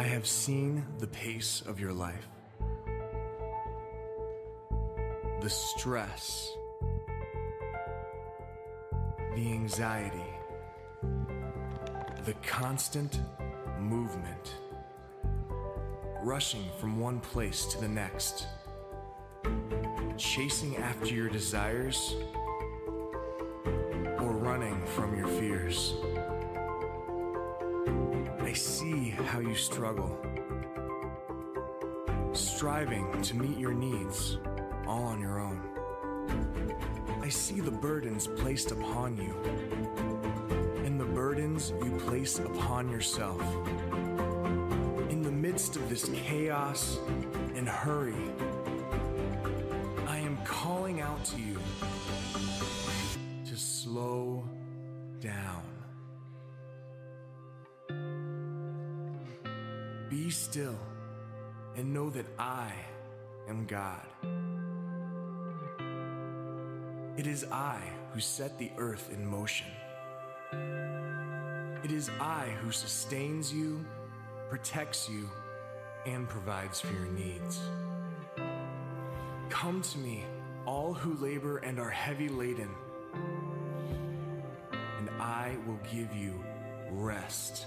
I have seen the pace of your life, the stress, the anxiety, the constant movement, rushing from one place to the next, chasing after your desires, or running from your fears. How you struggle, striving to meet your needs all on your own. I see the burdens placed upon you and the burdens you place upon yourself. In the midst of this chaos and hurry, I am calling out to you to slow down. Be still and know that I am God. It is I who set the earth in motion. It is I who sustains you, protects you, and provides for your needs. Come to me, all who labor and are heavy laden, and I will give you rest.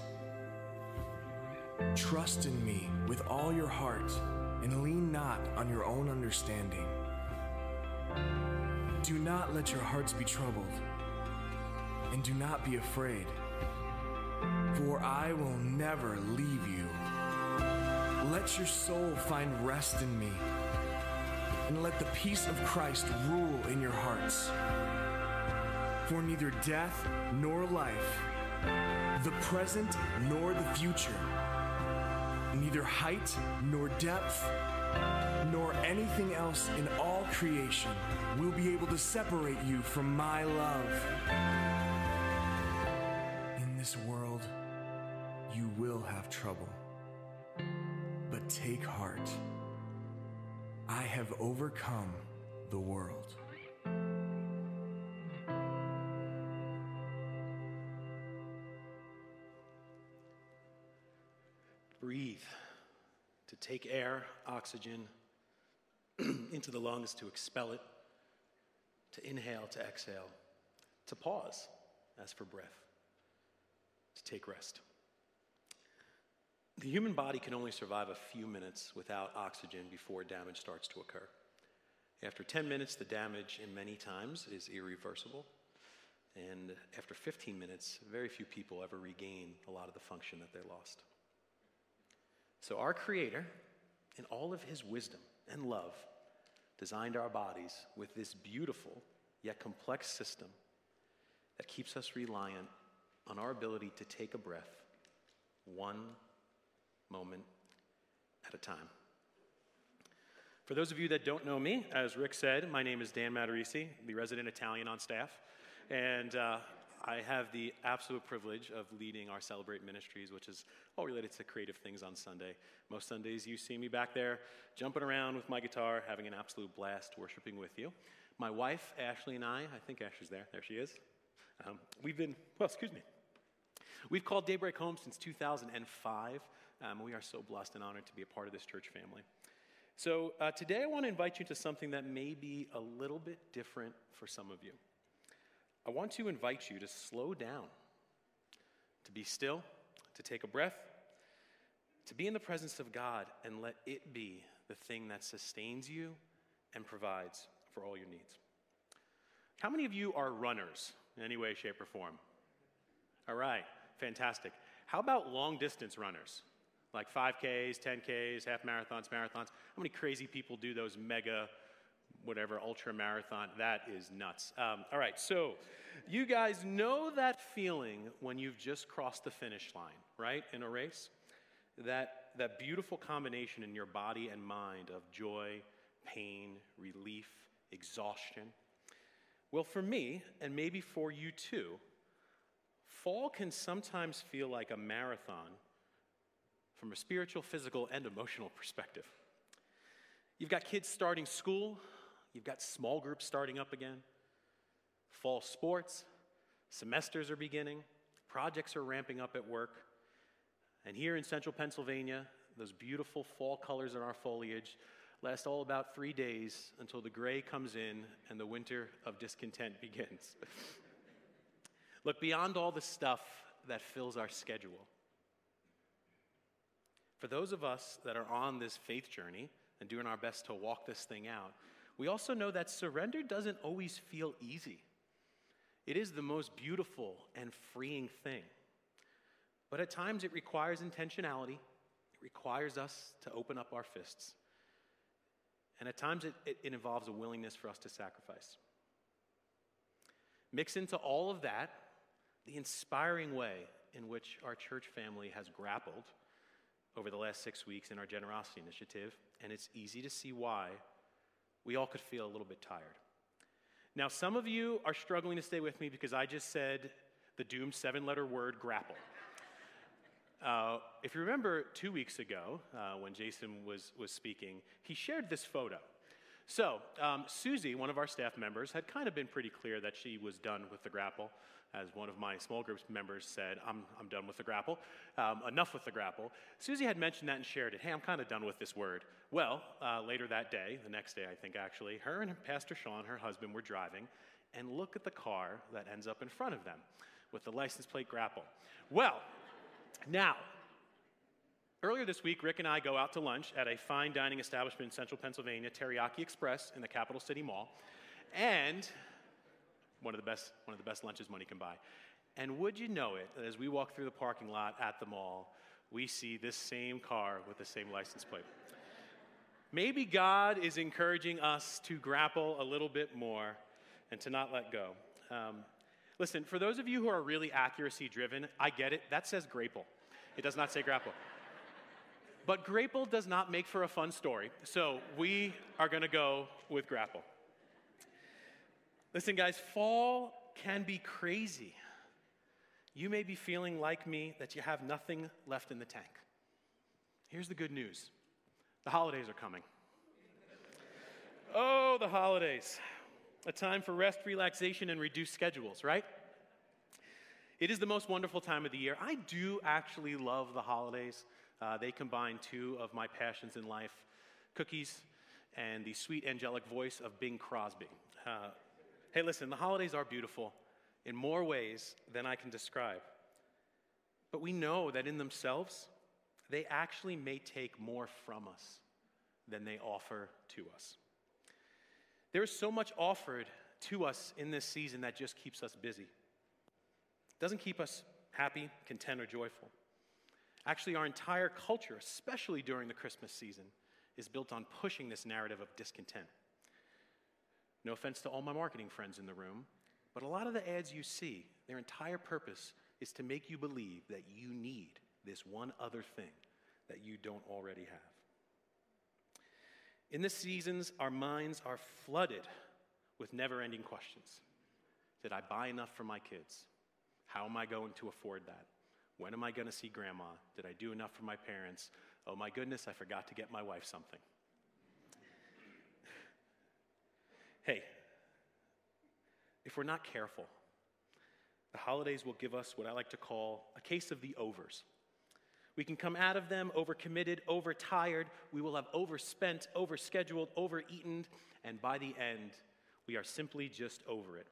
Trust in me with all your heart and lean not on your own understanding. Do not let your hearts be troubled, and do not be afraid, for I will never leave you. Let your soul find rest in me, and let the peace of Christ rule in your hearts. For neither death nor life, the present nor the future, neither height nor depth, nor anything else in all creation will be able to separate you from my love. In this world, you will have trouble. But take heart. I have overcome the world. Breathe to take air, oxygen into the lungs, to expel it, to inhale, to exhale, to pause as for breath, to take rest. The human body can only survive a few minutes without oxygen before damage starts to occur. After 10 minutes, the damage in many times is irreversible. And after 15 minutes, very few people ever regain a lot of the function that they lost. So, our Creator, in all of His wisdom and love, designed our bodies with this beautiful yet complex system that keeps us reliant on our ability to take a breath one moment at a time. For those of you that don't know me, as Rick said, my name is Dan Matarisi, the resident Italian on staff. And uh, I have the absolute privilege of leading our Celebrate Ministries, which is all related to creative things on Sunday. Most Sundays, you see me back there jumping around with my guitar, having an absolute blast worshiping with you. My wife, Ashley, and I, I think Ashley's there, there she is. Um, we've been, well, excuse me. We've called Daybreak home since 2005. Um, we are so blessed and honored to be a part of this church family. So, uh, today I want to invite you to something that may be a little bit different for some of you. I want to invite you to slow down, to be still, to take a breath, to be in the presence of God and let it be the thing that sustains you and provides for all your needs. How many of you are runners in any way, shape, or form? All right, fantastic. How about long distance runners? Like 5Ks, 10Ks, half marathons, marathons? How many crazy people do those mega whatever ultra marathon. That is nuts. Um, all right, so you guys know that feeling when you've just crossed the finish line, right, in a race? That, that beautiful combination in your body and mind of joy, pain, relief, exhaustion. Well, for me, and maybe for you too, fall can sometimes feel like a marathon from a spiritual, physical, and emotional perspective. You've got kids starting school, You've got small groups starting up again, fall sports, semesters are beginning, projects are ramping up at work. And here in central Pennsylvania, those beautiful fall colors in our foliage last all about three days until the gray comes in and the winter of discontent begins. Look, beyond all the stuff that fills our schedule, for those of us that are on this faith journey and doing our best to walk this thing out, we also know that surrender doesn't always feel easy. It is the most beautiful and freeing thing. But at times it requires intentionality, it requires us to open up our fists. And at times it, it, it involves a willingness for us to sacrifice. Mix into all of that the inspiring way in which our church family has grappled over the last six weeks in our generosity initiative, and it's easy to see why we all could feel a little bit tired. Now, some of you are struggling to stay with me because I just said the doomed seven letter word grapple. Uh, if you remember two weeks ago uh, when Jason was, was speaking, he shared this photo. So, um, Susie, one of our staff members, had kind of been pretty clear that she was done with the grapple. As one of my small groups members said, I'm, I'm done with the grapple. Um, enough with the grapple. Susie had mentioned that and shared it. Hey, I'm kind of done with this word. Well, uh, later that day, the next day, I think actually, her and Pastor Sean, her husband, were driving, and look at the car that ends up in front of them with the license plate grapple. Well, now, Earlier this week, Rick and I go out to lunch at a fine dining establishment in central Pennsylvania, Teriyaki Express, in the Capital City Mall. And one of the best, one of the best lunches money can buy. And would you know it, as we walk through the parking lot at the mall, we see this same car with the same license plate. Maybe God is encouraging us to grapple a little bit more and to not let go. Um, listen, for those of you who are really accuracy driven, I get it. That says grapple, it does not say grapple. But grapple does not make for a fun story, so we are going to go with grapple. Listen, guys, fall can be crazy. You may be feeling like me that you have nothing left in the tank. Here's the good news the holidays are coming. Oh, the holidays. A time for rest, relaxation, and reduced schedules, right? It is the most wonderful time of the year. I do actually love the holidays. Uh, they combine two of my passions in life cookies and the sweet angelic voice of Bing Crosby. Uh, Hey, listen, the holidays are beautiful in more ways than I can describe. But we know that in themselves, they actually may take more from us than they offer to us. There is so much offered to us in this season that just keeps us busy. It doesn't keep us happy, content, or joyful. Actually, our entire culture, especially during the Christmas season, is built on pushing this narrative of discontent. No offense to all my marketing friends in the room, but a lot of the ads you see, their entire purpose is to make you believe that you need this one other thing that you don't already have. In the seasons, our minds are flooded with never ending questions Did I buy enough for my kids? How am I going to afford that? When am I going to see grandma? Did I do enough for my parents? Oh my goodness, I forgot to get my wife something. Hey, if we're not careful, the holidays will give us what I like to call a case of the overs. We can come out of them overcommitted, overtired. We will have overspent, overscheduled, overeaten, and by the end, we are simply just over it.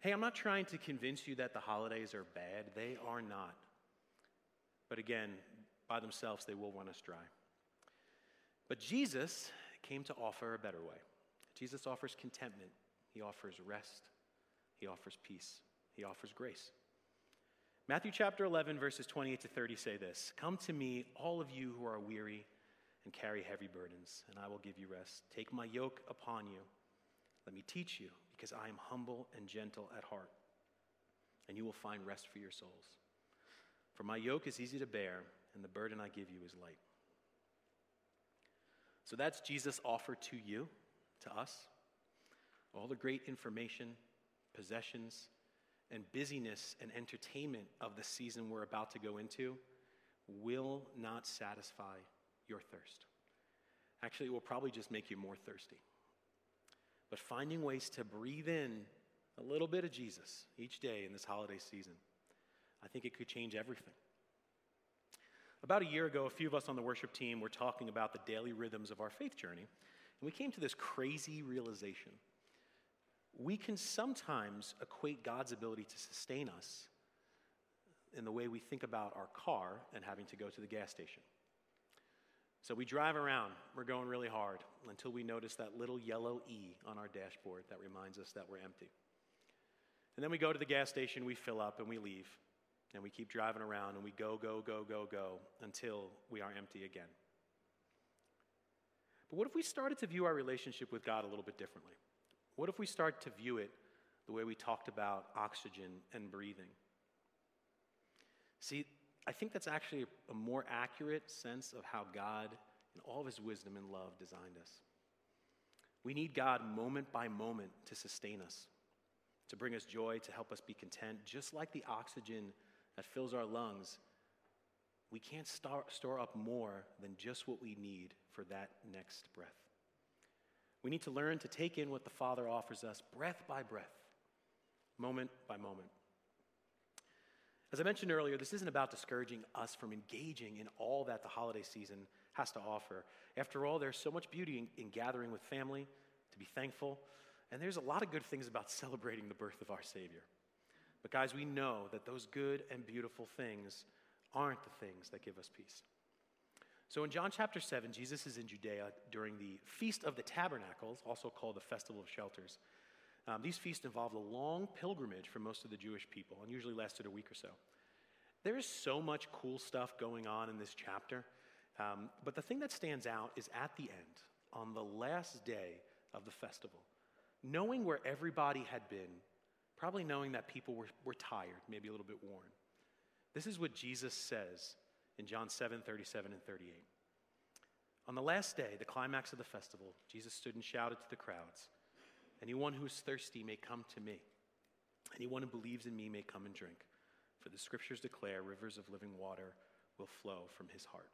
Hey, I'm not trying to convince you that the holidays are bad. They are not. But again, by themselves, they will run us dry. But Jesus came to offer a better way. Jesus offers contentment, He offers rest, He offers peace, He offers grace. Matthew chapter 11, verses 28 to 30 say this Come to me, all of you who are weary and carry heavy burdens, and I will give you rest. Take my yoke upon you. Let me teach you, because I am humble and gentle at heart, and you will find rest for your souls. For my yoke is easy to bear, and the burden I give you is light. So that's Jesus' offer to you to us, all the great information, possessions, and busyness and entertainment of the season we're about to go into will not satisfy your thirst. Actually, it will probably just make you more thirsty. But finding ways to breathe in a little bit of Jesus each day in this holiday season, I think it could change everything. About a year ago, a few of us on the worship team were talking about the daily rhythms of our faith journey, and we came to this crazy realization. We can sometimes equate God's ability to sustain us in the way we think about our car and having to go to the gas station. So we drive around, we're going really hard until we notice that little yellow E on our dashboard that reminds us that we're empty. And then we go to the gas station, we fill up, and we leave. And we keep driving around and we go, go, go, go, go until we are empty again. But what if we started to view our relationship with God a little bit differently? What if we start to view it the way we talked about oxygen and breathing? See, I think that's actually a more accurate sense of how God, in all of his wisdom and love, designed us. We need God moment by moment to sustain us, to bring us joy, to help us be content, just like the oxygen that fills our lungs. We can't store, store up more than just what we need for that next breath. We need to learn to take in what the Father offers us breath by breath, moment by moment. As I mentioned earlier, this isn't about discouraging us from engaging in all that the holiday season has to offer. After all, there's so much beauty in, in, gathering with family, to be thankful, and there's a lot of good things about celebrating the birth of our Savior. But, guys, we know that those good and beautiful things aren't the things that give us peace. So, in John chapter 7, Jesus is in Judea during the Feast of the Tabernacles, also called the Festival of Shelters. Um, these feasts involved a long pilgrimage for most of the Jewish people and usually lasted a week or so. There is so much cool stuff going on in this chapter, um, but the thing that stands out is at the end, on the last day of the festival, knowing where everybody had been, probably knowing that people were, were tired, maybe a little bit worn. This is what Jesus says in John 7 37 and 38. On the last day, the climax of the festival, Jesus stood and shouted to the crowds. Anyone who is thirsty may come to me. Anyone who believes in me may come and drink. For the scriptures declare rivers of living water will flow from his heart.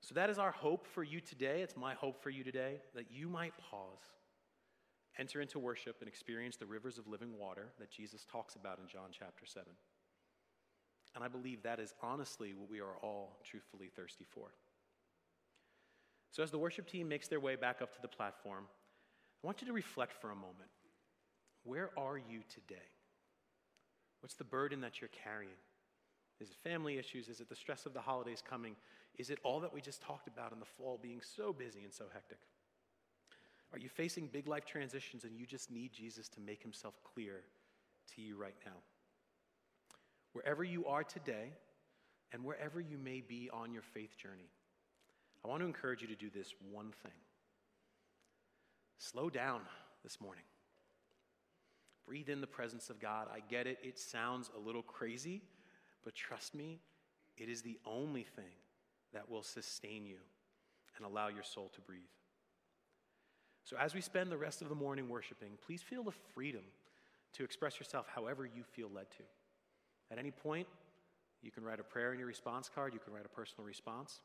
So that is our hope for you today. It's my hope for you today that you might pause, enter into worship, and experience the rivers of living water that Jesus talks about in John chapter 7. And I believe that is honestly what we are all truthfully thirsty for. So, as the worship team makes their way back up to the platform, I want you to reflect for a moment. Where are you today? What's the burden that you're carrying? Is it family issues? Is it the stress of the holidays coming? Is it all that we just talked about in the fall being so busy and so hectic? Are you facing big life transitions and you just need Jesus to make himself clear to you right now? Wherever you are today and wherever you may be on your faith journey, I want to encourage you to do this one thing. Slow down this morning. Breathe in the presence of God. I get it, it sounds a little crazy, but trust me, it is the only thing that will sustain you and allow your soul to breathe. So, as we spend the rest of the morning worshiping, please feel the freedom to express yourself however you feel led to. At any point, you can write a prayer in your response card, you can write a personal response.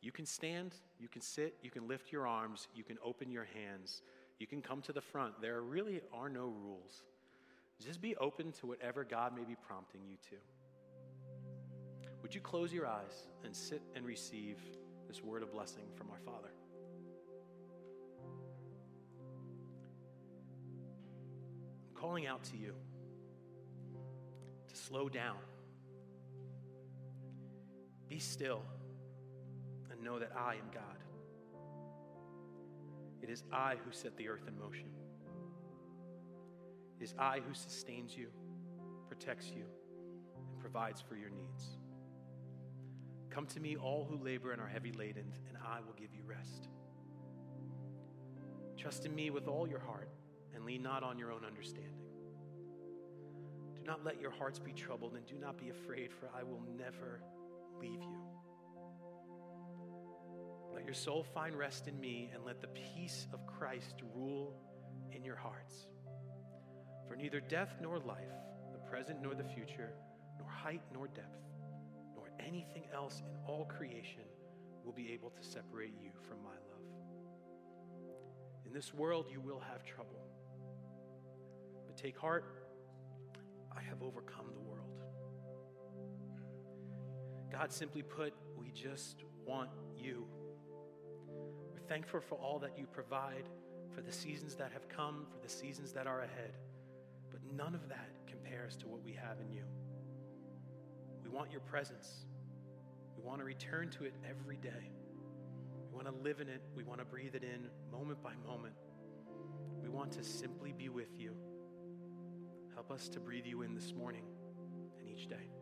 You can stand, you can sit, you can lift your arms, you can open your hands, you can come to the front. There really are no rules. Just be open to whatever God may be prompting you to. Would you close your eyes and sit and receive this word of blessing from our Father? I'm calling out to you slow down, be still and know that I am God. It is I who set the earth in motion. It is I who sustains you, protects you, and provides for your needs. Come to me, all who labor and are heavy laden, and I will give you rest. Trust in me with all your heart and lean not on your own understanding. Not let your hearts be troubled, and do not be afraid, for I will never leave you. Let your soul find rest in me, and let the peace of Christ rule in your hearts. For neither death nor life, the present nor the future, nor height nor depth, nor anything else in all creation will be able to separate you from my love. In this world, you will have trouble. But take heart, I have overcome the world. God, simply put, we just want you. We're thankful for all that you provide, for the seasons that have come, for the seasons that are ahead. But none of that compares to what we have in you. We want your presence. We want to return to it every day. We want to live in it. We want to breathe it in moment by moment. We want to simply be with you. Help us to breathe you in this morning and each day.